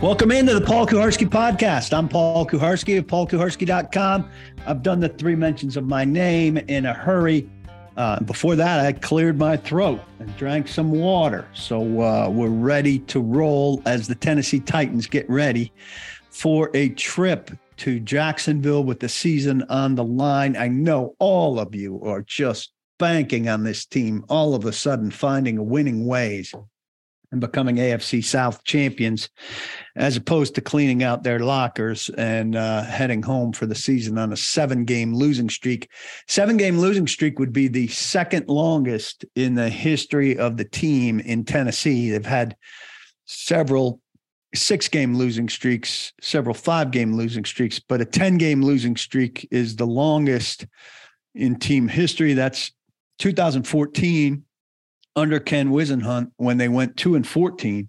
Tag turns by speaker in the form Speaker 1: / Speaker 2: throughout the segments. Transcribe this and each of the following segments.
Speaker 1: Welcome into the Paul Kuharsky podcast. I'm Paul Kuharsky of paulkuharsky.com. I've done the three mentions of my name in a hurry. Uh, before that, I cleared my throat and drank some water. So uh, we're ready to roll as the Tennessee Titans get ready for a trip to Jacksonville with the season on the line. I know all of you are just banking on this team all of a sudden finding winning ways and becoming AFC South champions, as opposed to cleaning out their lockers and uh, heading home for the season on a seven game losing streak. Seven game losing streak would be the second longest in the history of the team in Tennessee. They've had several six game losing streaks, several five game losing streaks, but a 10 game losing streak is the longest in team history. That's 2014 under Ken Whisenhunt when they went two and 14,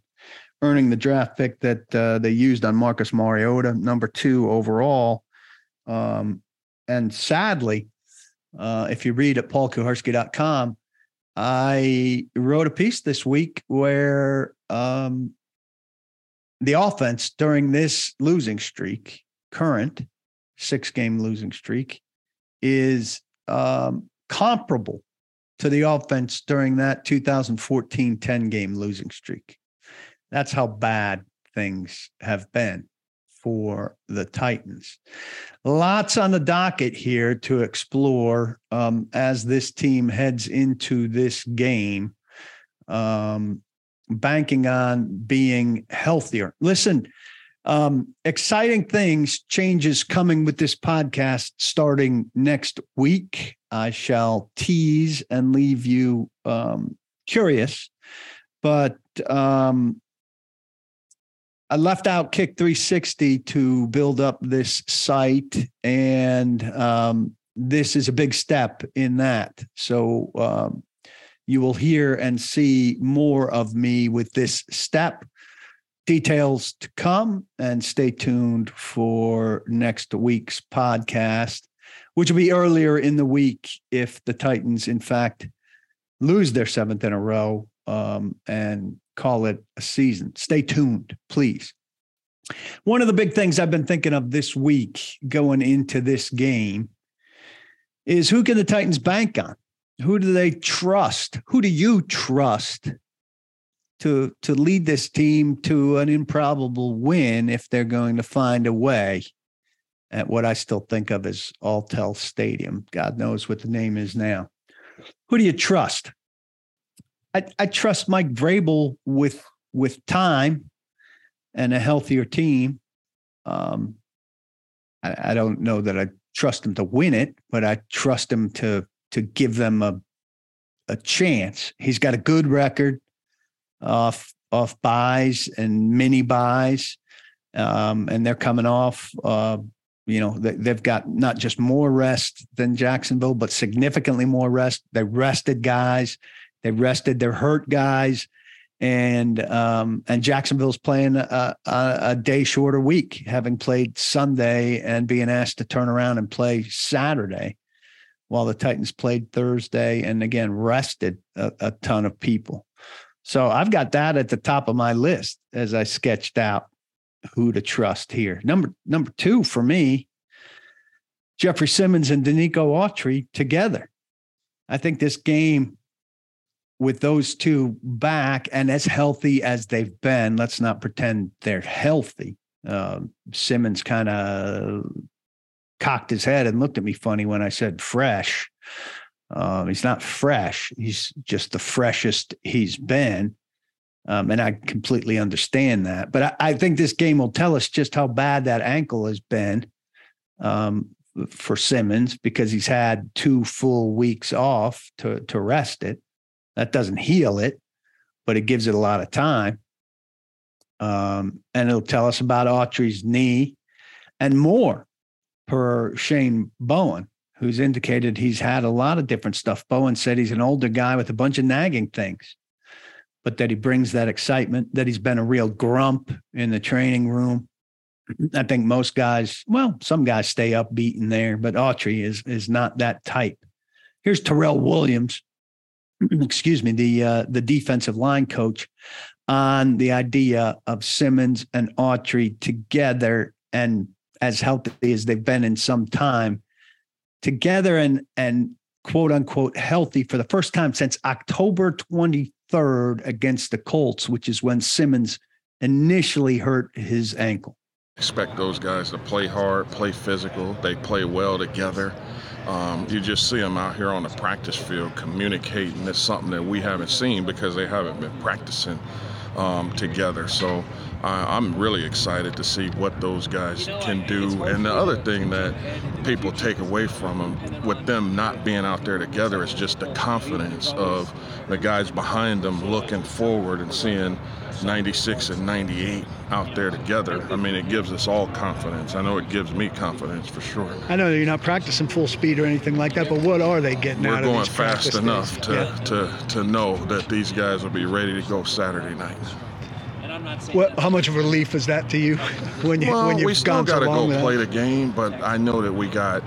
Speaker 1: earning the draft pick that uh, they used on Marcus Mariota, number two overall. Um, and sadly, uh, if you read at paulkuharsky.com, I wrote a piece this week where um, the offense during this losing streak, current six game losing streak, is um, comparable to the offense during that 2014 10 game losing streak. That's how bad things have been for the Titans. Lots on the docket here to explore um, as this team heads into this game, um, banking on being healthier. Listen, um, exciting things, changes coming with this podcast starting next week. I shall tease and leave you um, curious, but um, I left out Kick 360 to build up this site, and um, this is a big step in that. So um, you will hear and see more of me with this step details to come and stay tuned for next week's podcast, which will be earlier in the week if the Titans, in fact, lose their seventh in a row um, and call it a season. Stay tuned, please. One of the big things I've been thinking of this week going into this game is who can the Titans bank on? Who do they trust? Who do you trust to to lead this team to an improbable win if they're going to find a way at what I still think of as Alltel Stadium. God knows what the name is now. Who do you trust? I, I trust Mike Vrabel with with time and a healthier team. Um, I, I don't know that I trust him to win it, but I trust him to to give them a a chance. He's got a good record off off byes and mini byes, um, and they're coming off. Uh, you know, they, have got not just more rest than Jacksonville, but significantly more rest. They rested guys, they rested their hurt guys, and um, and Jacksonville's playing a, a, a day shorter week, having played Sunday and being asked to turn around and play Saturday while the Titans played Thursday and again rested a, a, ton of people. So I've got that at the top of my list as I sketched out who to trust here. Number number two for me, Jeffrey Simmons and Denico Autry together. I think this game with those two back and as healthy as they've been, let's not pretend they're healthy. Uh, Simmons kind of cocked his head and looked at me funny when I said fresh. Um, he's not fresh. He's just the freshest he's been. Um, and I completely understand that. But I, I, think this game will tell us just how bad that ankle has been um, for Simmons because he's had two full weeks off to, to rest it. That doesn't heal it, but it gives it a lot of time. Um, and it'll tell us about Autry's knee and more per Shane Bowen who's indicated he's had a lot of different stuff. Bowen said he's an older guy with a bunch of nagging things, but that he brings that excitement, that he's been a real grump in the training room. I think most guys, well, some guys stay upbeat in there, but Autry is is not that type. Here's Terrell Williams, excuse me, the uh, the defensive line coach. on the idea of Simmons and Autry together and as healthy as they've been in some time together and and quote unquote healthy for the first time since October 23rd against the Colts, which is when Simmons initially hurt his ankle.
Speaker 2: Expect those guys to play hard, play physical. They play well together. Um, you just see them out here on the practice field communicating. It's something that we haven't seen because they haven't been practicing um, together. So I, am really excited to see what those guys can do. And the other thing that people take away from them, with them not being out there together, is just the confidence of the guys behind them looking forward and seeing 96 and 98 out there together. I mean, it gives us all confidence. I know it gives me confidence for sure.
Speaker 3: I know you're not practicing full speed or anything like that, but what are they getting
Speaker 2: We're
Speaker 3: out
Speaker 2: of these We're going fast enough to,
Speaker 3: yeah.
Speaker 2: to, to know that these guys will be ready to go Saturday night.
Speaker 3: What, how much of a relief is that to you when you
Speaker 2: well,
Speaker 3: when you've
Speaker 2: we still
Speaker 3: got
Speaker 2: to
Speaker 3: so
Speaker 2: go play the game, but I know that we got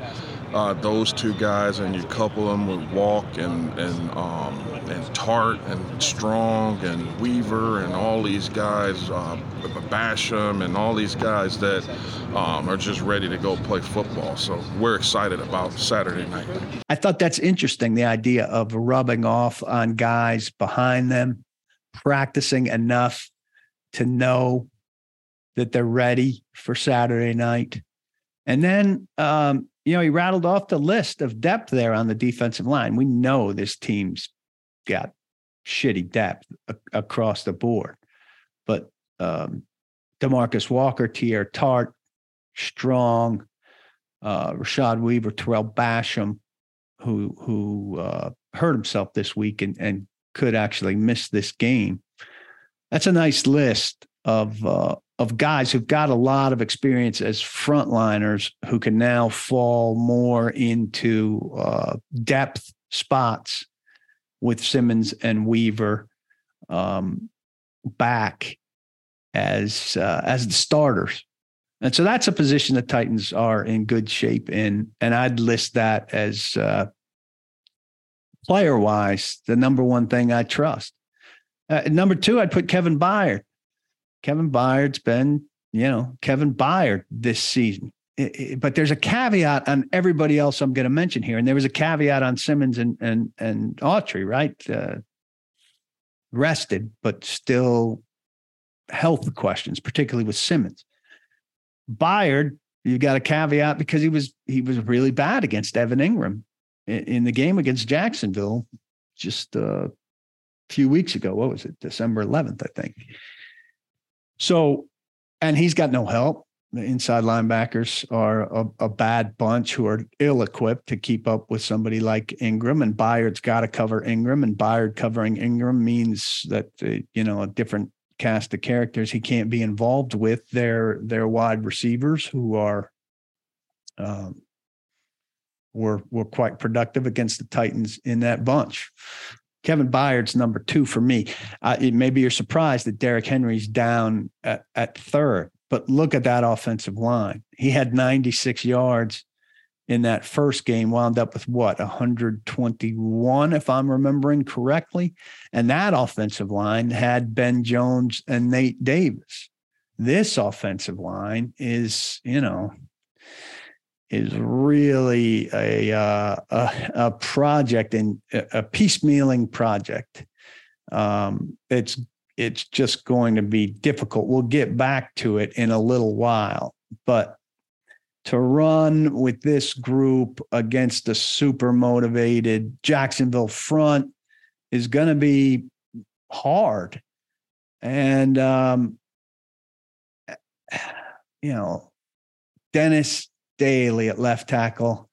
Speaker 2: uh, those two guys, and you couple them with Walk and and um, and Tart and Strong and Weaver and all these guys, uh, Basham and all these guys that um, are just ready to go play football. So we're excited about Saturday night.
Speaker 1: I thought that's interesting. The idea of rubbing off on guys behind them, practicing enough to know that they're ready for Saturday night. And then, um, you know, he rattled off the list of depth there on the defensive line. We know this team's got shitty depth a- across the board, but um, Demarcus Walker, Teair Tart, Strong, uh, Rashad Weaver, Tarell Basham, who who uh, hurt himself this week and, and could actually miss this game that's a nice list of uh, of guys who've got a lot of experience as frontliners who can now fall more into uh, depth spots with Simmons and Weaver um, back as uh, as the starters. And so that's a position the Titans are in good shape in, and I'd list that as uh, player wise the number one thing I trust. Uh, number two, I'd put Kevin Byard. Kevin Byard's been, you know, Kevin Byard this season. But there's a caveat on everybody else I'm going to mention here, and there was a caveat on Simmons and and and Autry, right? Uh, rested, but still health questions, particularly with Simmons. Byard, you got a caveat because he was he was really bad against Evan Engram in, in the game against Jacksonville just uh, few weeks ago. What was it? December 11th, I think. So, and he's got no help. The inside linebackers are a, a bad bunch who are ill equipped to keep up with somebody like Engram. And Byard's got to cover Engram. and Byard covering Engram means that uh, you know a different cast of characters he can't be involved with. Their their wide receivers who are um, were were quite productive against the Titans in that bunch. Kevin Byard's number two for me. Uh, maybe you're surprised that Derrick Henry's down at, at third, but look at that offensive line. He had 96 yards in that first game, wound up with what, 121, if I'm remembering correctly. And that offensive line had Ben Jones and Nate Davis. This offensive line is, you know, is really a uh, a, a, project and a piecemealing project. Um, it's it's just going to be difficult. We'll get back to it in a little while, but to run with this group against a super motivated Jacksonville front is going to be hard, and um, you know, Dennis Daley at left tackle,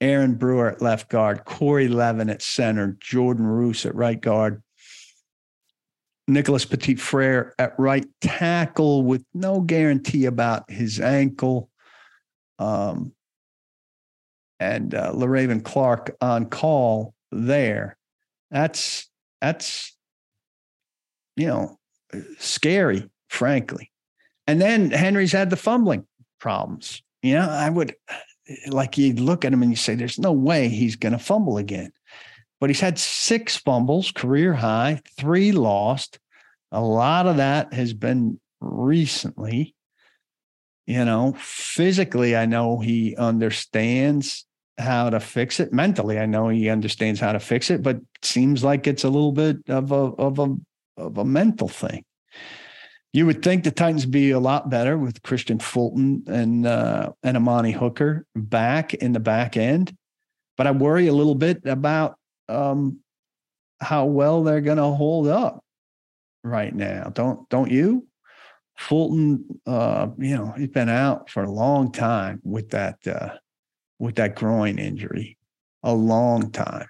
Speaker 1: Aaron Brewer at left guard, Corey Levin at center, Jordan Roos at right guard, Nicholas Petit Frere at right tackle with no guarantee about his ankle. Um, and uh, Le'Raven Clark on call there. That's that's you know scary, frankly. And then Henry's had the fumbling problems. You know, I would like you look at him and you say, there's no way he's going to fumble again. But he's had six fumbles, career high, three lost. A lot of that has been recently. You know, physically, I know he understands how to fix it. Mentally, I know he understands how to fix it, but seems like it's a little bit of a of a of a mental thing. You would think the Titans be a lot better with Kristian Fulton and uh, and Amani Hooker back in the back end, but I worry a little bit about um, how well they're going to hold up right now. Don't don't you? Fulton, uh, you know, he's been out for a long time with that uh, with that groin injury, a long time.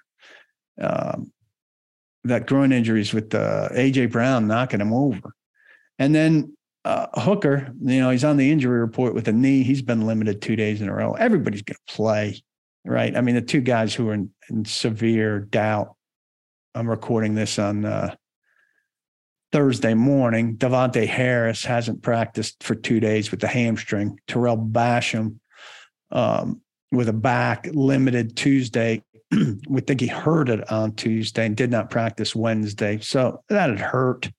Speaker 1: Um, that groin injuries with uh, AJ Brown knocking him over. And then uh, Hooker, you know, he's on the injury report with a knee. He's been limited two days in a row. Everybody's going to play, right? I mean, the two guys who are in, in severe doubt. I'm recording this on uh, Thursday morning. Davontae Harris hasn't practiced for two days with the hamstring. Tarell Basham um, with a back limited Tuesday. we think he hurt it on Tuesday and did not practice Wednesday. So that had hurt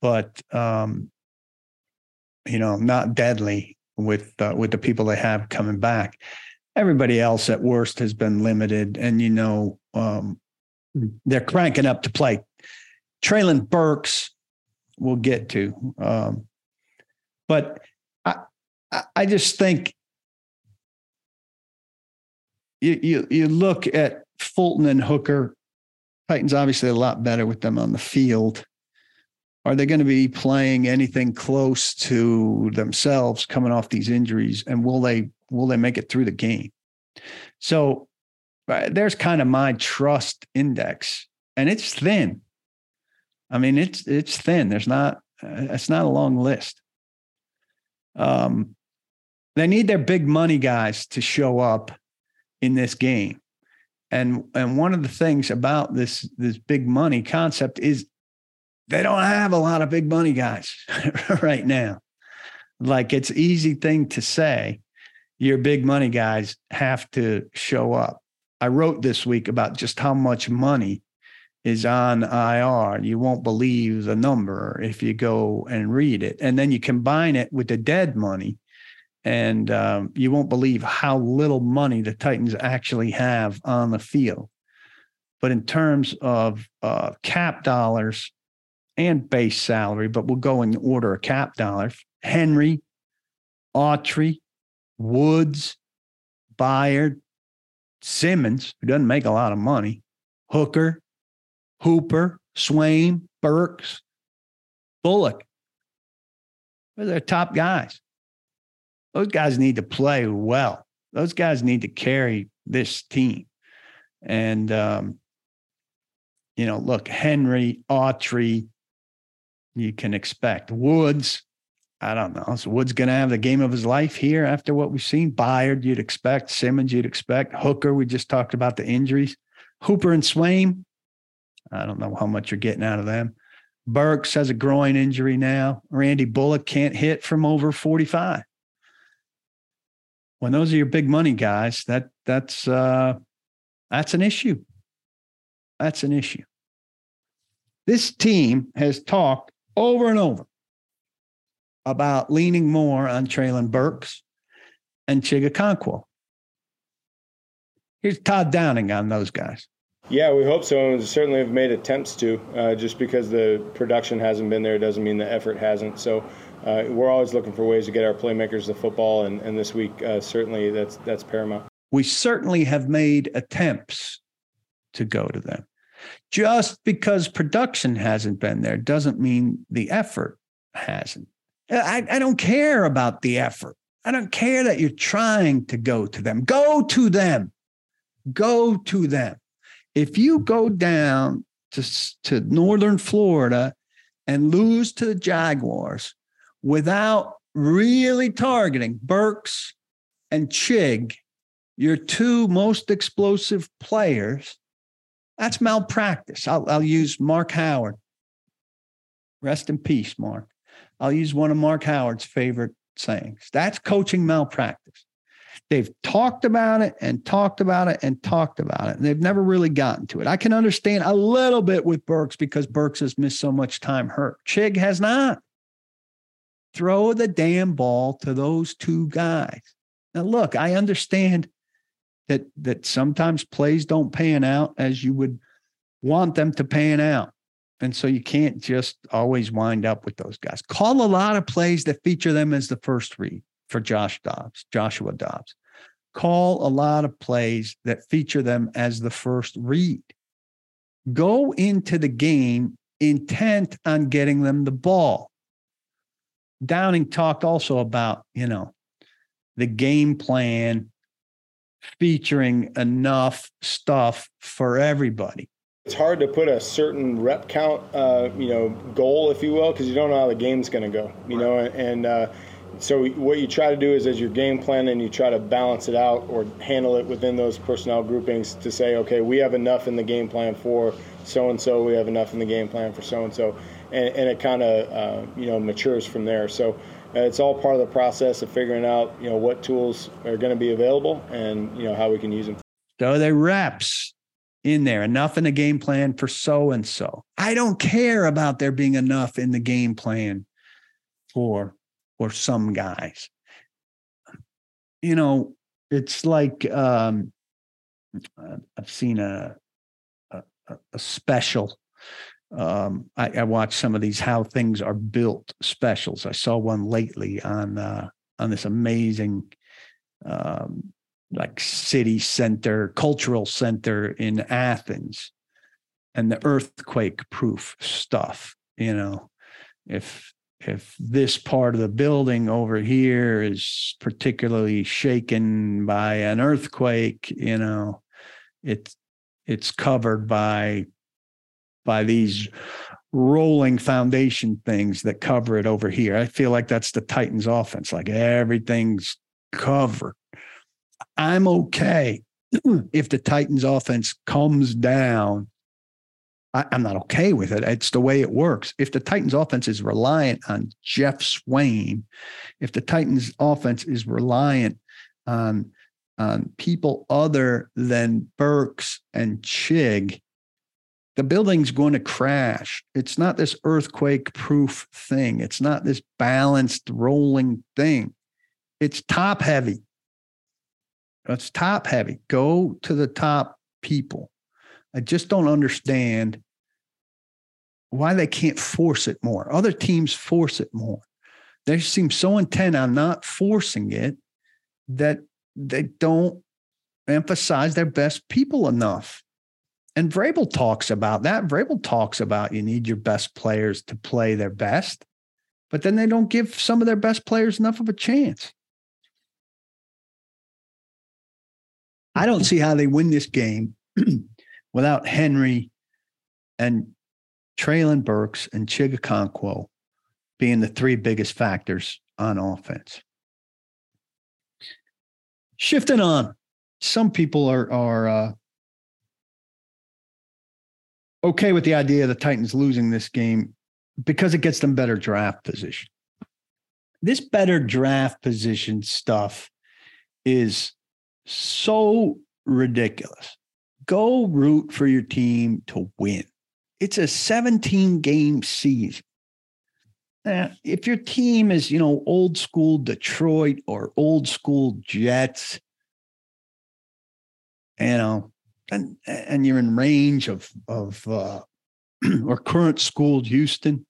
Speaker 1: but um, you know, not deadly with uh, with the people they have coming back. Everybody else at worst has been limited, and you know, um, they're cranking up to play. Treylon Burks, we'll get to, um, but I I just think you you you look at Fulton and Hooker. Titans obviously a lot better with them on the field are they going to be playing anything close to themselves coming off these injuries and will they will they make it through the game? So uh, there's kind of my trust index and it's thin. I mean it's it's thin. There's not uh, it's not a long list. Um they need their big money guys to show up in this game. And and one of the things about this this big money concept is they don't have a lot of big money guys right now. Like it's easy thing to say, your big money guys have to show up. I wrote this week about just how much money is on IR. You won't believe the number if you go and read it. And then you combine it with the dead money, and um, you won't believe how little money the Titans actually have on the field. But in terms of uh, cap dollars, and base salary, but we'll go in order of cap dollars. Henry, Autry, Woods, Byard, Simmons, who doesn't make a lot of money, Hooker, Hooper, Swaim, Burks, Bullock. Those are top guys. Those guys need to play well. Those guys need to carry this team. And, um, you know, look, Henry, Autry, you can expect. Woods, I don't know. So Woods going to have the game of his life here after what we've seen. Byard, you'd expect. Simmons, you'd expect. Hooker, we just talked about the injuries. Hooper and Swaim, I don't know how much you're getting out of them. Burks has a groin injury now. Randy Bullock can't hit from over 45. When those are your big money guys, that that's uh that's an issue. That's an issue. This team has talked over and over about leaning more on Treylon Burks and Chig Okonkwo. Here's Todd Downing on those guys.
Speaker 4: Yeah, we hope so, and certainly have made attempts to. Uh, just because the production hasn't been there doesn't mean the effort hasn't. So uh, we're always looking for ways to get our playmakers the football, and, and this week uh, certainly that's that's paramount.
Speaker 1: We certainly have made attempts to go to them. Just because production hasn't been there doesn't mean the effort hasn't. I, I don't care about the effort. I don't care that you're trying to go to them. Go to them. Go to them. If you go down to, to northern Florida and lose to the Jaguars without really targeting Burks and Chig, your two most explosive players, that's malpractice. I'll, I'll use Mark Howard. Rest in peace, Mark. I'll use one of Mark Howard's favorite sayings. That's coaching malpractice. They've talked about it and talked about it and talked about it. And they've never really gotten to it. I can understand a little bit with Burks because Burks has missed so much time hurt. Chig has not. Throw the damn ball to those two guys. Now, look, I understand that that sometimes plays don't pan out as you would want them to pan out. And so you can't just always wind up with those guys. Call a lot of plays that feature them as the first read for Josh Dobbs, Joshua Dobbs. Call a lot of plays that feature them as the first read. Go into the game intent on getting them the ball. Downing talked also about, you know, the game plan featuring enough stuff for everybody.
Speaker 4: It's hard to put a certain rep count, uh, you know, goal, if you will, because you don't know how the game's going to go, you right. know, and uh, so what you try to do is as your game plan and you try to balance it out or handle it within those personnel groupings to say, okay, we have enough in the game plan for so and so, we have enough in the game plan for so and so, and it kind of uh, you know matures from there. So uh, it's all part of the process of figuring out you know what tools are going to be available and you know how we can use them.
Speaker 1: So they reps in there, enough in the game plan for so and so. I don't care about there being enough in the game plan for for some guys. You know, it's like um, uh, I've seen a a, a special um, I, I watch some of these how things are built specials. I saw one lately on uh, on this amazing um, like city center, cultural center in Athens, and the earthquake proof stuff. You know, if if this part of the building over here is particularly shaken by an earthquake, you know, it's it's covered by by these rolling foundation things that cover it over here. I feel like that's the Titans offense. Like everything's covered. I'm okay if the Titans offense comes down. I, am not okay with it. It's the way it works. If the Titans offense is reliant on Geoff Swaim, if the Titans offense is reliant on on people other than Burks and Chig, the building's going to crash. It's not this earthquake proof thing. It's not this balanced rolling thing. It's top heavy. It's top heavy. Go to the top people. I just don't understand why they can't force it more. Other teams force it more. They seem so intent on not forcing it that they don't emphasize their best people enough. And Vrabel talks about that. Vrabel talks about you need your best players to play their best, but then they don't give some of their best players enough of a chance. I don't see how they win this game without Henry and Treylon Burks and Chig Okonkwo being the three biggest factors on offense. Shifting on, some people are are uh, okay with the idea of the Titans losing this game because it gets them better draft position. This better draft position stuff is so ridiculous. Go root for your team to win. It's a 17 game season. Now, if your team is, you know, old school Detroit or old school Jets, you know, and and you're in range of of uh, or current school Houston,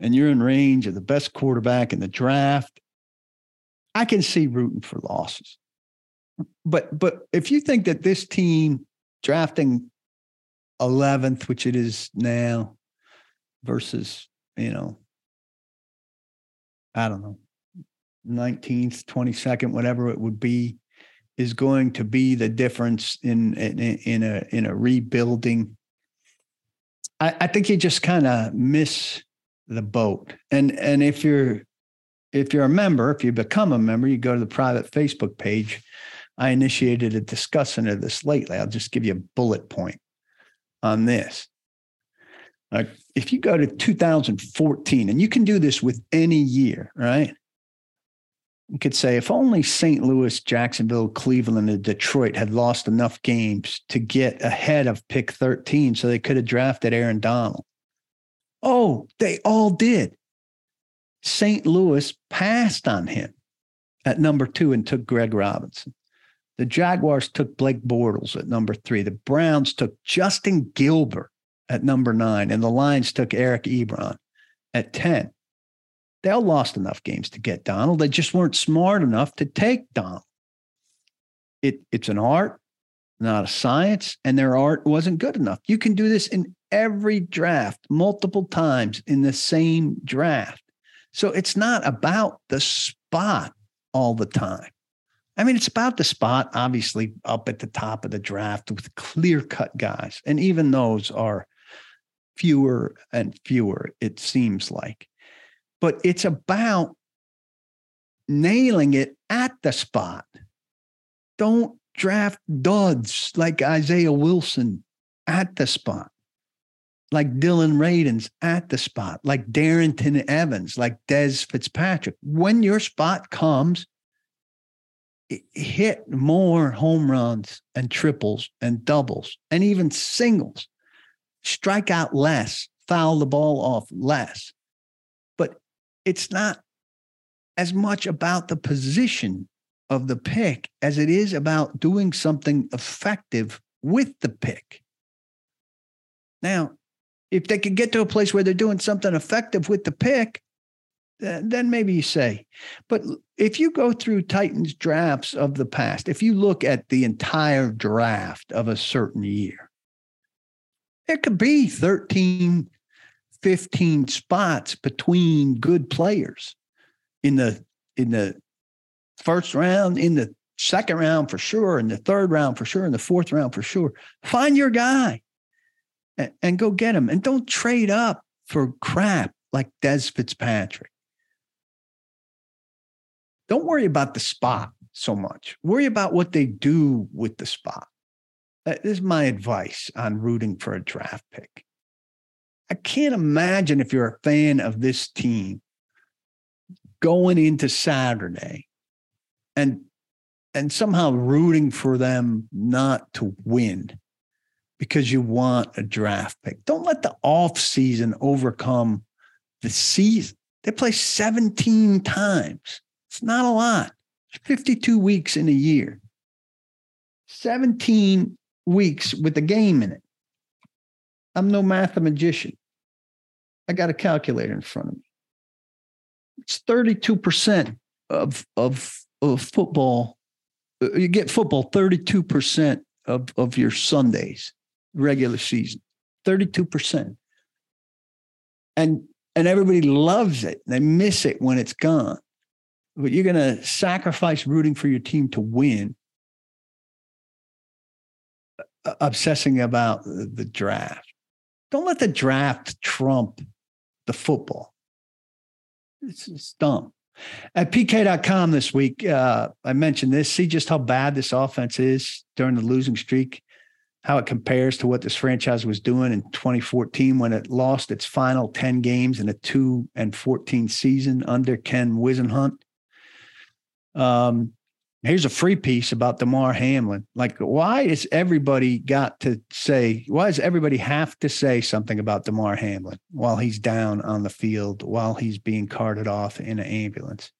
Speaker 1: and you're in range of the best quarterback in the draft, I can see rooting for losses. But but if you think that this team drafting 11th, which it is now, versus you know, I don't know, 19th, 22nd, whatever it would be, is going to be the difference in in, in a in a rebuilding. I, I think you just kind of miss the boat. And and if you're if you're a member, if you become a member, you go to the private Facebook page. I initiated a discussion of this lately. I'll just give you a bullet point on this. Like if you go to 2014, and you can do this with any year, right? You could say if only St. Louis, Jacksonville, Cleveland, and Detroit had lost enough games to get ahead of pick 13 so they could have drafted Aaron Donald. Oh, they all did. St. Louis passed on him at number two and took Greg Robinson. The Jaguars took Blake Bortles at number three. The Browns took Justin Gilbert at number nine, and the Lions took Eric Ebron at 10. They all lost enough games to get Donald. They just weren't smart enough to take Donald. It, it's an art, not a science, and their art wasn't good enough. You can do this in every draft multiple times in the same draft. So it's not about the spot all the time. I mean, it's about the spot, obviously, up at the top of the draft with clear cut guys. And even those are fewer and fewer, it seems like. But it's about nailing it at the spot. Don't draft duds like Isaiah Wilson at the spot, like Dillon Radunz at the spot, like Darrynton Evans, like Dez Fitzpatrick. When your spot comes, hit more home runs and triples and doubles and even singles, strike out less, foul the ball off less. It's not as much about the position of the pick as it is about doing something effective with the pick. Now, if they could get to a place where they're doing something effective with the pick, then maybe you say. But if you go through Titans drafts of the past, if you look at the entire draft of a certain year, it could be 13, 15 spots between good players in the in the first round, in the second round for sure, in the third round for sure, in the fourth round for sure. Find your guy and, and go get him. And don't trade up for crap like Dez Fitzpatrick. Don't worry about the spot so much. Worry about what they do with the spot. That is my advice on rooting for a draft pick. I can't imagine if you're a fan of this team going into Saturday and and somehow rooting for them not to win because you want a draft pick. Don't let the off season overcome the season. They play 17 times. It's not a lot. It's 52 weeks in a year. 17 weeks with a game in it. I'm no mathematician. I got a calculator in front of me. It's 32% of, of, of football. Uh, you get football 32% of, of your Sundays, regular season. 32%. And and everybody loves it. They miss it when it's gone but you're going to sacrifice rooting for your team to win, obsessing about the draft. Don't let the draft trump the football. It's, it's dumb. At PK.com this week, uh, I mentioned this. See just how bad this offense is during the losing streak, how it compares to what this franchise was doing in 2014 when it lost its final 10 games in a 2 and 14 season under Ken Whisenhunt. Um, here's a free piece about Damar Hamlin. Like, why is everybody got to say, why does everybody have to say something about Damar Hamlin while he's down on the field, while he's being carted off in an ambulance?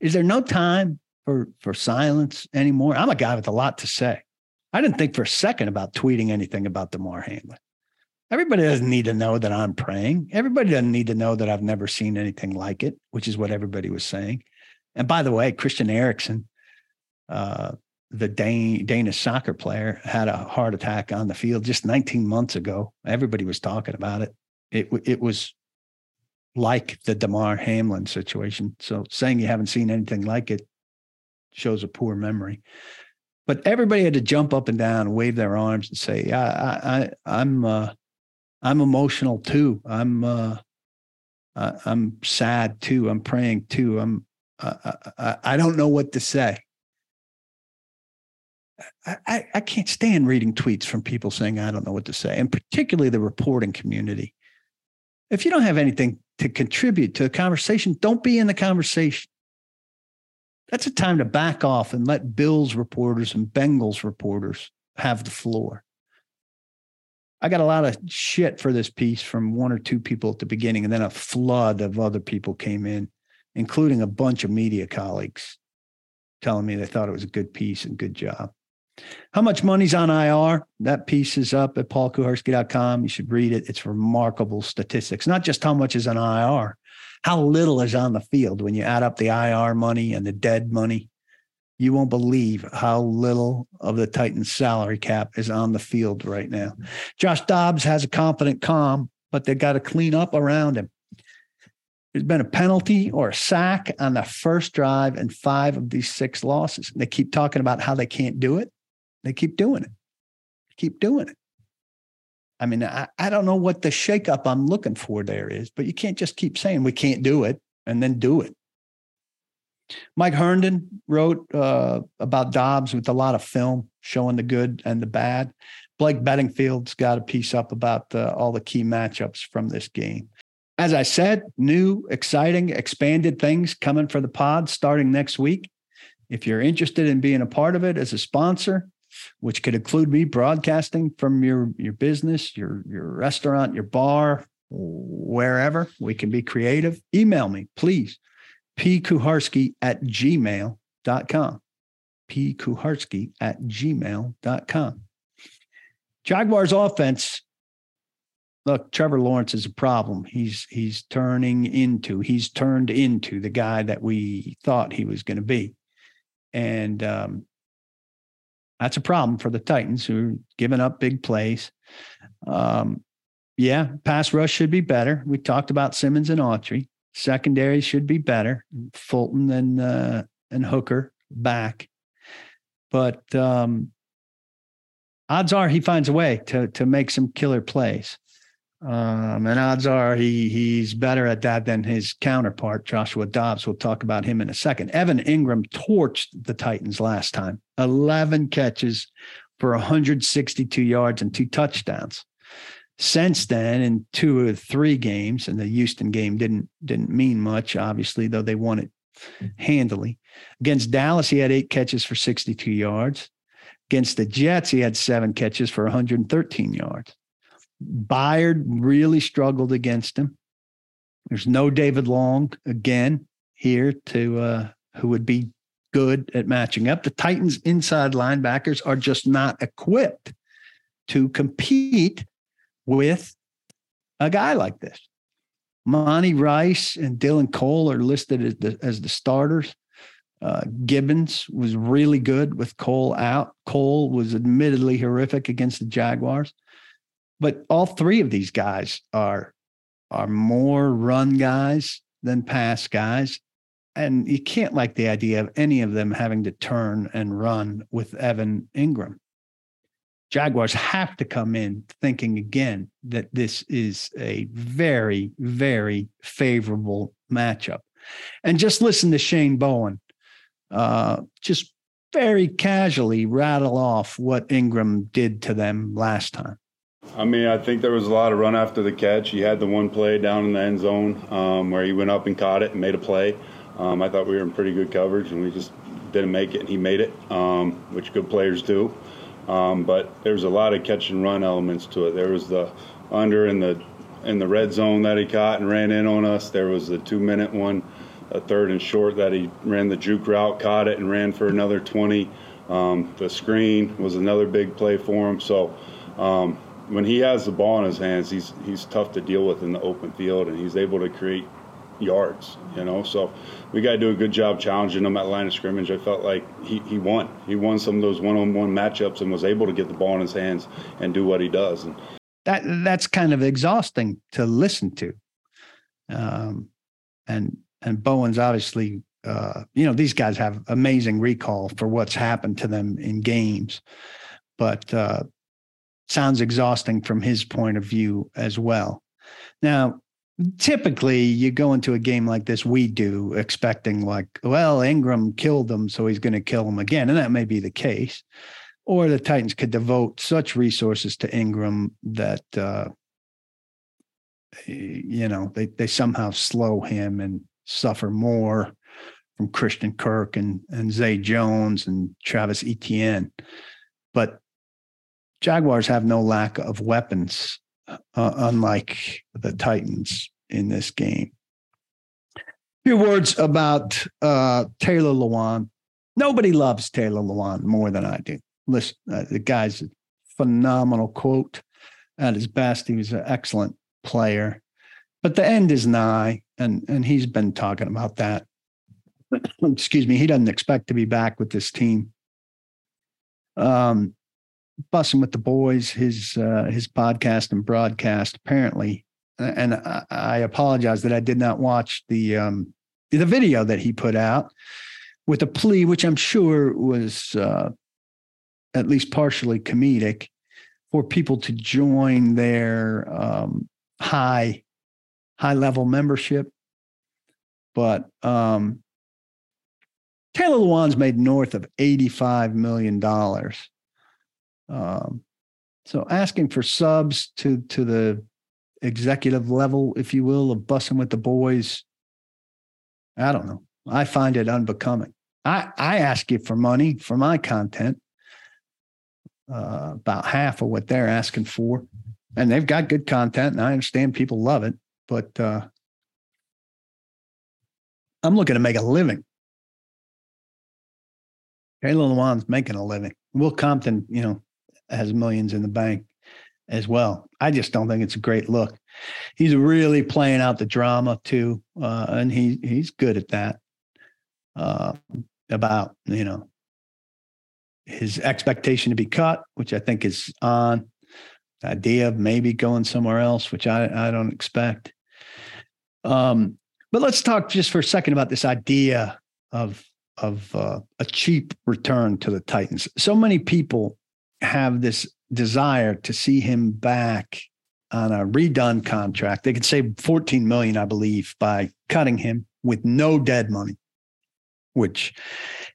Speaker 1: Is there no time for for silence anymore? I'm a guy with a lot to say. I didn't think for a second about tweeting anything about Damar Hamlin. Everybody doesn't need to know that I'm praying. Everybody doesn't need to know that I've never seen anything like it, which is what everybody was saying. And by the way, Christian Eriksen, uh, the Dan- Danish soccer player, had a heart attack on the field just 19 months ago. Everybody was talking about it. It it was like the Damar Hamlin situation. So saying you haven't seen anything like it shows a poor memory. But everybody had to jump up and down, wave their arms, and say, "I, I, I'm, uh, I'm emotional too. I'm, uh, I'm sad too. I'm praying too. I'm, I, I don't know what to say. I, I can't stand reading tweets from people saying, I don't know what to say, and particularly the reporting community. If you don't have anything to contribute to a conversation, don't be in the conversation. That's a time to back off and let Bills reporters and Bengals reporters have the floor. I got a lot of shit for this piece from one or two people at the beginning, and then a flood of other people came in, including a bunch of media colleagues telling me they thought it was a good piece and good job. How much money's on IR? That piece is up at paulkuharsky.com. You should read it. It's remarkable statistics, not just how much is on IR, how little is on the field when you add up the IR money and the dead money. You won't believe how little of the Titans salary cap is on the field right now. Josh Dobbs has a confident calm, but they've got to clean up around him. There's been a penalty or a sack on the first drive and five of these six losses. They keep talking about how they can't do it. They keep doing it. Keep doing it. I mean, I, I don't know what the shakeup I'm looking for there is, but you can't just keep saying we can't do it and then do it. Mike Herndon wrote uh, about Dobbs with a lot of film showing the good and the bad. Blake Bettingfield's got a piece up about uh, all the key matchups from this game. As I said, new, exciting, expanded things coming for the pod starting next week. If you're interested in being a part of it as a sponsor, which could include me broadcasting from your your business, your your restaurant, your bar, wherever, we can be creative. Email me, please pkuharsky at gmail.com. pkuharsky at gmail.com. Jaguars offense. Look, Trevor Lawrence is a problem. He's he's turning into, he's turned into the guy that we thought he was going to be. And um, that's a problem for the Titans who are giving up big plays. Um, yeah, pass rush should be better. We talked about Simmons and Autry. Secondary should be better. Fulton and uh, and Hooker back, but um, odds are he finds a way to to make some killer plays. Um, and odds are he he's better at that than his counterpart, Joshua Dobbs. We'll talk about him in a second. Evan Engram torched the Titans last time. 11 catches for 162 yards and two touchdowns since then in two or three games, and the Houston game didn't didn't mean much, obviously, though they won it handily. Against Dallas, he had eight catches for 62 yards. Against the Jets, he had seven catches for 113 yards. Byard really struggled against him. There's no David Long again here to uh, who would be good at matching up. The Titans' inside linebackers are just not equipped to compete with a guy like this. Monty Rice and Dylan Cole are listed as the, as the starters. Uh, Gibbens was really good with Cole out. Cole was admittedly horrific against the Jaguars, but all three of these guys are are more run guys than pass guys, and you can't like the idea of any of them having to turn and run with Evan Engram. Jaguars have to come in thinking again that this is a very, very favorable matchup. And just listen to Shane Bowen, uh, just very casually rattle off what Engram did to them last time.
Speaker 5: I mean, I think there was a lot of run after the catch. He had the one play down in the end zone um, where he went up and caught it and made a play. Um, I thought we were in pretty good coverage, and we just didn't make it, and he made it, um, which good players do. Um, but was a lot of catch and run elements to it. There was the under in the in the red zone that he caught and ran in on us. There was the two minute one, a third and short that he ran the juke route, caught it, and ran for another 20. Um, the screen was another big play for him. So um, when he has the ball in his hands, he's he's tough to deal with in the open field, and he's able to create yards, you know. So we got to do a good job challenging him at line of scrimmage. I felt like he, he won. He won some of those one-on-one matchups and was able to get the ball in his hands and do what he does. And
Speaker 1: that that's kind of exhausting to listen to. Um, and and Bowen's obviously, uh, you know, these guys have amazing recall for what's happened to them in games, but uh, sounds exhausting from his point of view as well. Now, typically you go into a game like this we do expecting like well engram killed them so he's going to kill them again and that may be the case or the titans could devote such resources to engram that uh you know they they somehow slow him and suffer more from Christian Kirk and and Zay Jones and Travis Etienne, but Jaguars have no lack of weapons, uh, unlike the Titans in this game. A few words about uh, Taylor Lewan. Nobody loves Taylor Lewan more than I do. Listen, uh, the guy's a phenomenal quote at his best. He was an excellent player, but the end is nigh, and and he's been talking about that. Excuse me. He doesn't expect to be back with this team. Um, bussing with the boys, his uh, his podcast and broadcast apparently, and I, apologize that I did not watch the um, the video that he put out with a plea, which I'm sure was uh, at least partially comedic, for people to join their um, high high level membership. But um, Taylor Lewan's made north of $85 million. Um, so asking for subs to to the executive level, if you will, of bussing with the boys, I don't know. I find it unbecoming. I, I ask you for money for my content, uh, about half of what they're asking for. And they've got good content, and I understand people love it, but uh, I'm looking to make a living. Taylor Lewan's making a living. Will Compton, you know, has millions in the bank as well. I just don't think it's a great look. He's really playing out the drama too, uh, and he he's good at that. Uh, about you know his expectation to be cut, which I think is on. The idea of maybe going somewhere else, which I I don't expect. Um, but let's talk just for a second about this idea of of uh, a cheap return to the Titans. So many people have this desire to see him back on a redone contract. They could save 14 million, I believe, by cutting him with no dead money, which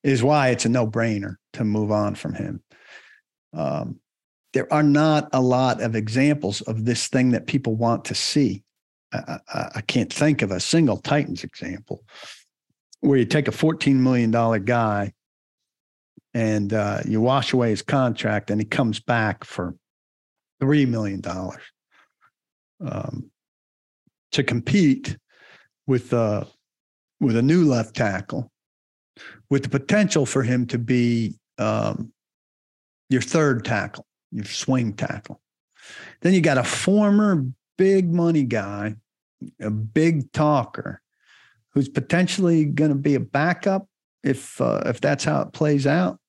Speaker 1: is why it's a no-brainer to move on from him. Um, there are not a lot of examples of this thing that people want to see. I, I, I can't think of a single Titans example where you take a $14 million guy and uh, you wash away his contract and he comes back for $3 million um, to compete with, uh, with a new left tackle with the potential for him to be um, your third tackle, your swing tackle. Then you got a former big money guy, a big talker, who's potentially going to be a backup if uh, if that's how it plays out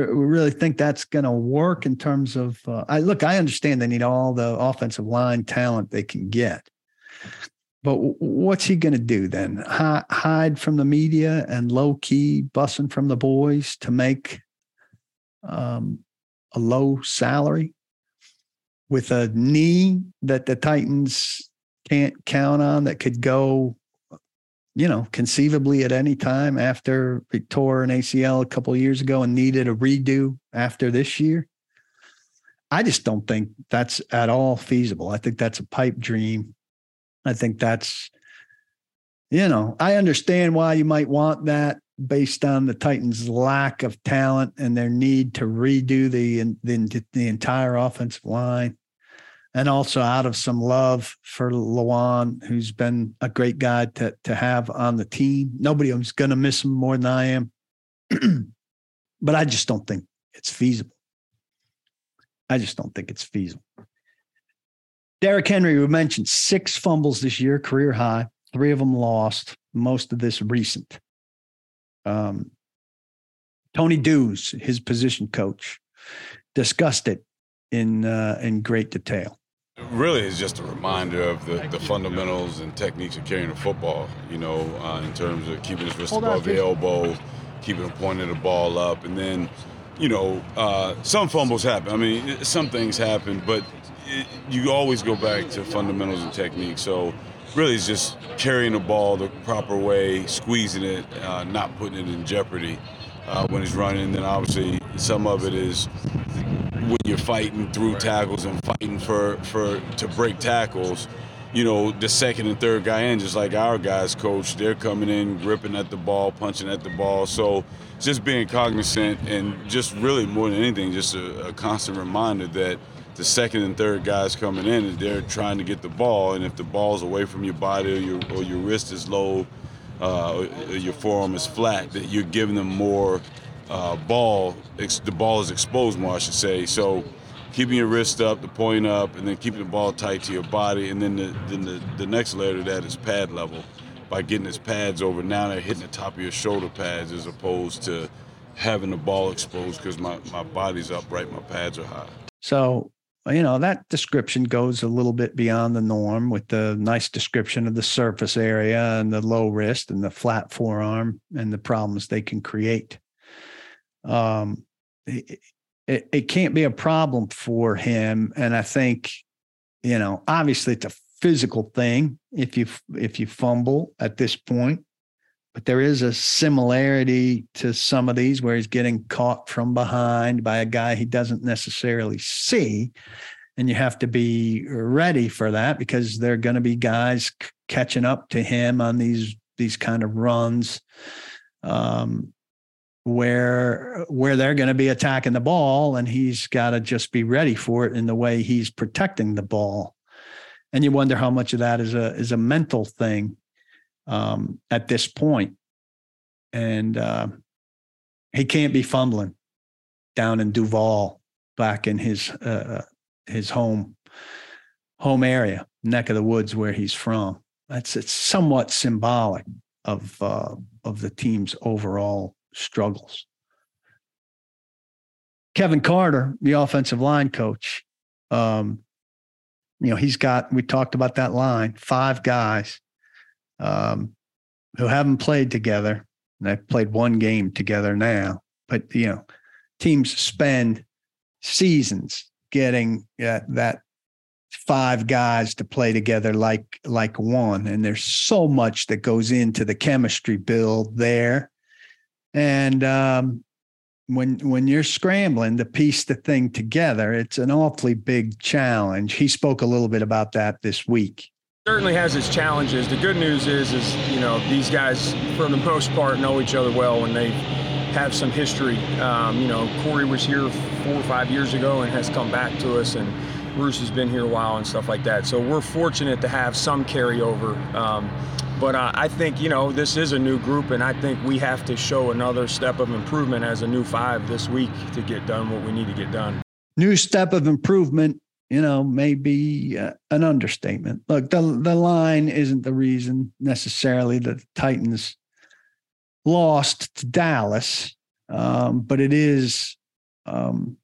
Speaker 1: we really think that's going to work in terms of. Uh, I look, I understand they need all the offensive line talent they can get, but what's he going to do then? H- hide from the media and low key bussing from the boys to make um, a low salary with a knee that the Titans can't count on that could go you know, conceivably at any time after he tore an ACL a couple years ago and needed a redo after this year. I just don't think that's at all feasible. I think that's a pipe dream. I think that's, you know, I understand why you might want that based on the Titans' lack of talent and their need to redo the the, the entire offensive line and also out of some love for Lewan, who's been a great guy to to have on the team. Nobody is going to miss him more than I am, but I just don't think it's feasible. I just don't think it's feasible. Derrick Henry, we mentioned six fumbles this year, career high. Three of them lost. Most of this recent. Um, Tony Dews, his position coach, discussed it in uh, in great detail
Speaker 6: really is just a reminder of the, the fundamentals and techniques of carrying the football, you know, uh, in terms of keeping his wrist Hold above the elbow, keeping him pointing the ball up, and then, you know, uh, some fumbles happen. I mean, some things happen, but it, you always go back to fundamentals and techniques. So really it's just carrying the ball the proper way, squeezing it, uh, not putting it in jeopardy uh, when it's running. Then obviously some of it is when you're fighting through tackles and fighting for, for to break tackles, you know, the second and third guy in, just like our guys, coach. They're coming in, gripping at the ball, punching at the ball. So just being cognizant and just really more than anything, just a, a constant reminder that the second and third guys coming in, they're trying to get the ball, and if the ball's away from your body or your, or your wrist is low, uh, your forearm is flat, that you're giving them more uh, ball. the ball is exposed more, I should say. So keeping your wrist up, the point up, and then keeping the ball tight to your body. And then the, then the, the next layer to that is pad level. By getting his pads over, now they're hitting the top of your shoulder pads as opposed to having the ball exposed because my, my body's upright, my pads are high.
Speaker 1: So, you know, that description goes a little bit beyond the norm with the nice description of the surface area and the low wrist and the flat forearm and the problems they can create. Um, it, it can't be a problem for him. And I think, you know, obviously it's a physical thing if you if you fumble at this point, but there is a similarity to some of these where he's getting caught from behind by a guy he doesn't necessarily see. And you have to be ready for that because there are going to be guys c- catching up to him on these these kind of runs. Um, where where they're going to be attacking the ball and he's got to just be ready for it in the way he's protecting the ball and you wonder how much of that is a is a mental thing um, at this point and uh, he can't be fumbling down in Duval back in his uh, his home home area neck of the woods where he's from that's it's somewhat symbolic of uh, of the team's overall struggles. Keith Carter, the offensive line coach, um, you know, he's got, we talked about that line, five guys um, who haven't played together. And they've played one game together now, but, you know, teams spend seasons getting uh, that five guys to play together like like one and there's so much that goes into the chemistry build there and um, when when you're scrambling to piece the thing together, it's an awfully big challenge. He spoke a little bit about that this week.
Speaker 7: Certainly has its challenges. The good news is, is you know these guys for the most part know each other well and they have some history. Um, you know, Corey was here four or five years ago and has come back to us, and Bruce has been here a while and stuff like that. So we're fortunate to have some carryover. Um, but uh, I think, you know, this is a new group, and I think we have to show another step of improvement as a new five this week to get done what we need to get done.
Speaker 1: New step of improvement, you know, may be uh, an understatement. Look, the, the line isn't the reason necessarily that the Titans lost to Dallas, um, but it is. Um,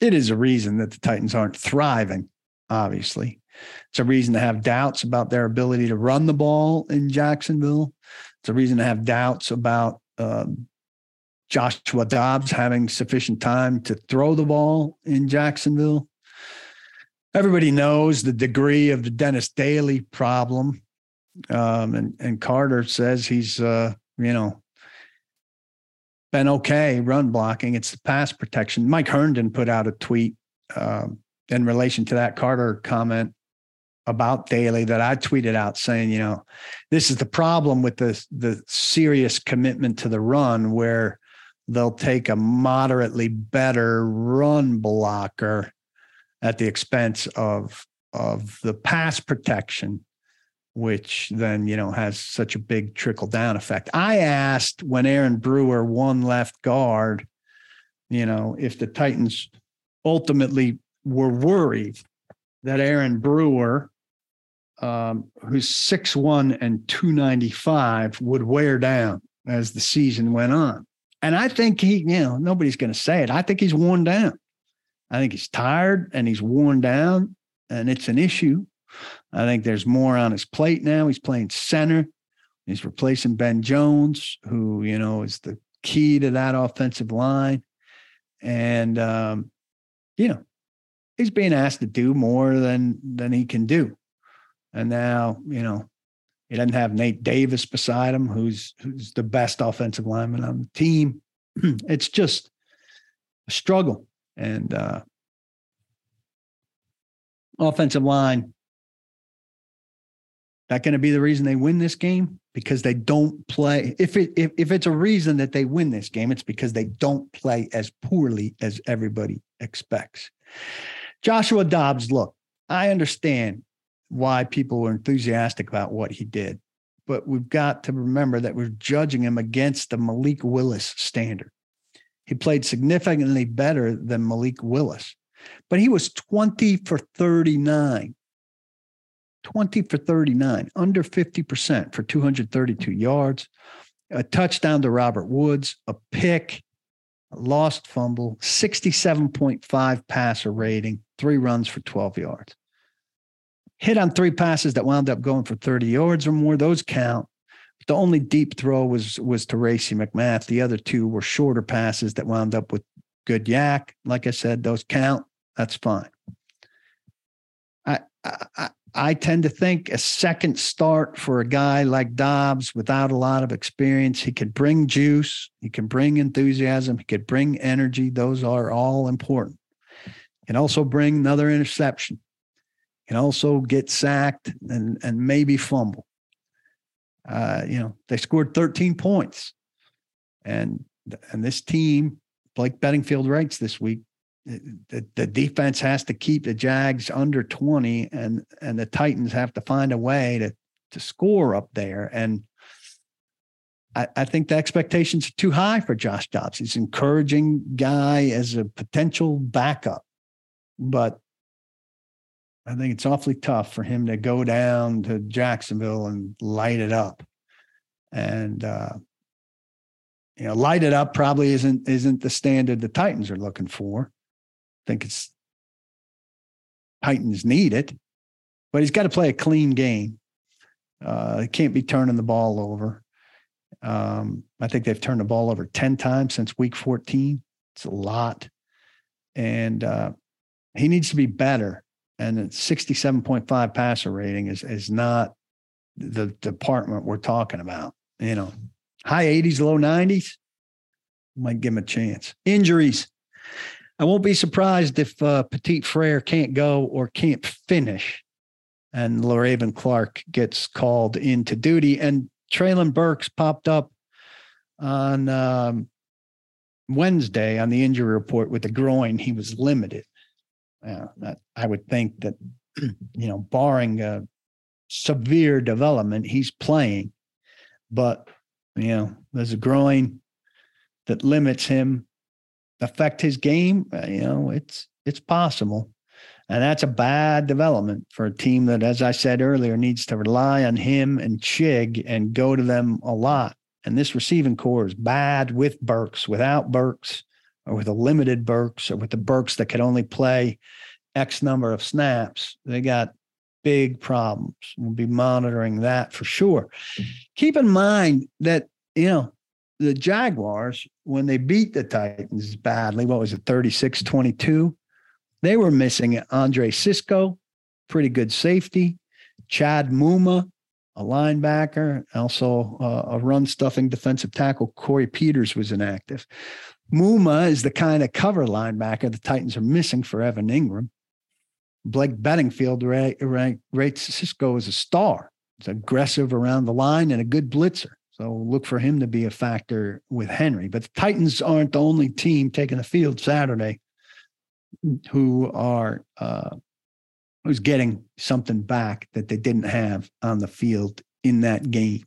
Speaker 1: it is a reason that the Titans aren't thriving, obviously. It's a reason to have doubts about their ability to run the ball in Jacksonville. It's a reason to have doubts about um, Joshua Dobbs having sufficient time to throw the ball in Jacksonville. Everybody knows the degree of the Dennis Daley problem. Um, and, and Carter says he's, uh, you know, been okay run blocking. It's the pass protection. Mike Herndon put out a tweet um, in relation to that Carter comment about Daley that I tweeted out saying, you know, this is the problem with the the serious commitment to the run where they'll take a moderately better run blocker at the expense of of the pass protection which then you know has such a big trickle down effect. I asked when Aaron Brewer won left guard, you know, if the Titans ultimately were worried that Aaron Brewer um, who's six one and 295 would wear down as the season went on. And I think he, you know, nobody's going to say it. I think he's worn down. I think he's tired and he's worn down, and it's an issue. I think there's more on his plate now. He's playing center. He's replacing Ben Jones, who, you know, is the key to that offensive line. And, um, you know, he's being asked to do more than than he can do. And now, you know, he doesn't have Nate Davis beside him, who's who's the best offensive lineman on the team. it's just a struggle. And uh offensive line That going to be the reason they win this game? Because they don't play. If it if, if it's a reason that they win this game, it's because they don't play as poorly as everybody expects. Joshua Dobbs, look, I understand why people were enthusiastic about what he did, but we've got to remember that we're judging him against the Malik Willis standard. He played significantly better than Malik Willis, but he was 20 for 39 20 for 39, under 50% for 232 yards, a touchdown to Robert Woods, a pick, a lost fumble, 67.5 passer rating, three runs for 12 yards. Hit on three passes that wound up going for 30 yards or more, those count. The only deep throw was was to Racey McMath. The other two were shorter passes that wound up with good YAC. Like I said, those count. That's fine. I, I I tend to think a second start for a guy like Dobbs without a lot of experience, he could bring juice, he can bring enthusiasm, he could bring energy. Those are all important. Can also bring another interception. Can also get sacked and and maybe fumble. Uh, you know, they scored 13 points. And and this team, Blake Beddingfield writes this week, the, the defense has to keep the Jags under 20 and and the Titans have to find a way to to score up there. And I, I think the expectations are too high for Josh Dobbs. He's an encouraging guy as a potential backup. But I think it's awfully tough for him to go down to Jacksonville and light it up. And uh, you know, light it up probably isn't isn't the standard the Titans are looking for I think it's Titans need it, but he's got to play a clean game. Uh, he can't be turning the ball over. Um, I think they've turned the ball over 10 times since week 14. It's a lot. And uh, he needs to be better. And 67.5 passer rating is, is not the department we're talking about. You know, high 80s, low 90s might give him a chance. Injuries. I won't be surprised if uh, Petit Frere can't go or can't finish, and Le'Raven Clark gets called into duty. And Treylon Burks popped up on um, Wednesday on the injury report with the groin. He was limited. Uh, I would think that, you know, barring a severe development, he's playing, but you know, there's a groin that limits him affect his game, uh, you know, it's it's possible. And that's a bad development for a team that, as I said earlier, needs to rely on him and Chig and go to them a lot. And this receiving corps is bad with Burks, without Burks, or with a limited Burks, or with the Burks that could only play X number of snaps. They got big problems. We'll be monitoring that for sure. Keep in mind that, you know, the Jaguars, when they beat the Titans badly, what was it, 36 22? They were missing Andre Cisco, pretty good safety, Chad Muma, a linebacker, also uh, a run stuffing defensive tackle. Corey Peters was inactive. Muma is the kind of cover linebacker the Titans are missing for Evan Engram. Blake Beddingfield rates Cisco as a star. It's aggressive around the line and a good blitzer. So look for him to be a factor with Henry. But the Titans aren't the only team taking the field Saturday who are uh, who's getting something back that they didn't have on the field in that game.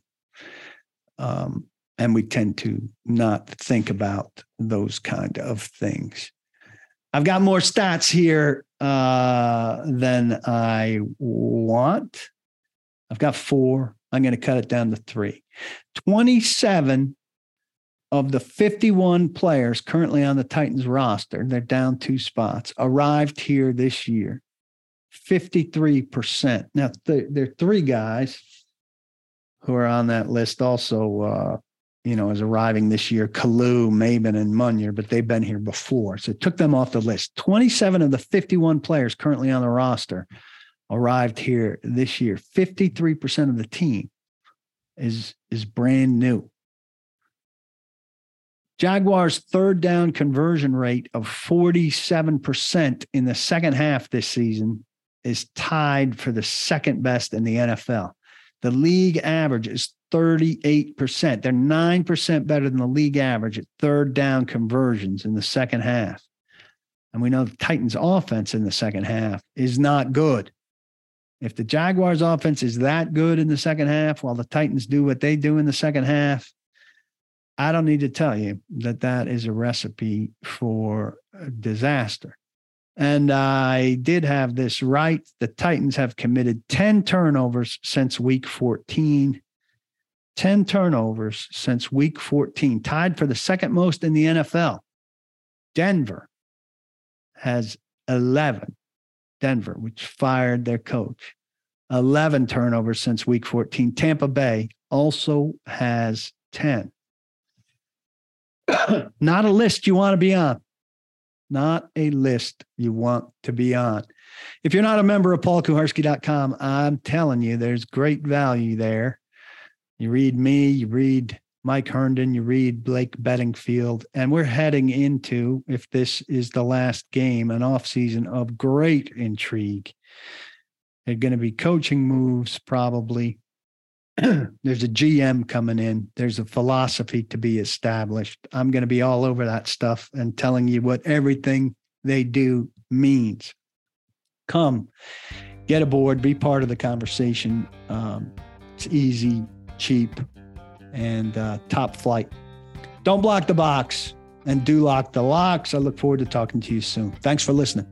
Speaker 1: Um, and we tend to not think about those kind of things. I've got more stats here uh, than I want. I've got four. I'm going to cut it down to three. 27 of the 51 players currently on the Titans roster, they're down two spots, arrived here this year. 53%. Now, th- there are three guys who are on that list also, uh, you know, is arriving this year Kalu, Maben, and Munyer, but they've been here before. So it took them off the list. 27 of the 51 players currently on the roster arrived here this year. 53% of the team is is brand new. Jaguars' third down conversion rate of 47% in the second half this season is tied for the second best in the NFL. The league average is 38%. They're 9% better than the league average at third down conversions in the second half. And we know the Titans' offense in the second half is not good. If the Jaguars' offense is that good in the second half, while the Titans do what they do in the second half, I don't need to tell you that that is a recipe for disaster. And I did have this right. The Titans have committed 10 turnovers since week 14. 10 turnovers since week 14, tied for the second most in the NFL. Denver has 11. Denver, which fired their coach, 11 turnovers since week 14. Tampa Bay also has 10. Not a list you want to be on not a list you want to be on. If you're not a member of paulkuharsky.com, I'm telling you, there's great value there. You read me, you read Mike Herndon, you read Blake Beddingfield, and we're heading into, if this is the last game, an offseason of great intrigue. There are going to be coaching moves, probably. there's a GM coming in. There's a philosophy to be established. I'm going to be all over that stuff and telling you what everything they do means. Come, get aboard, be part of the conversation. Um, it's easy, cheap, and uh, top flight. Don't block the box and do lock the locks. I look forward to talking to you soon. Thanks for listening.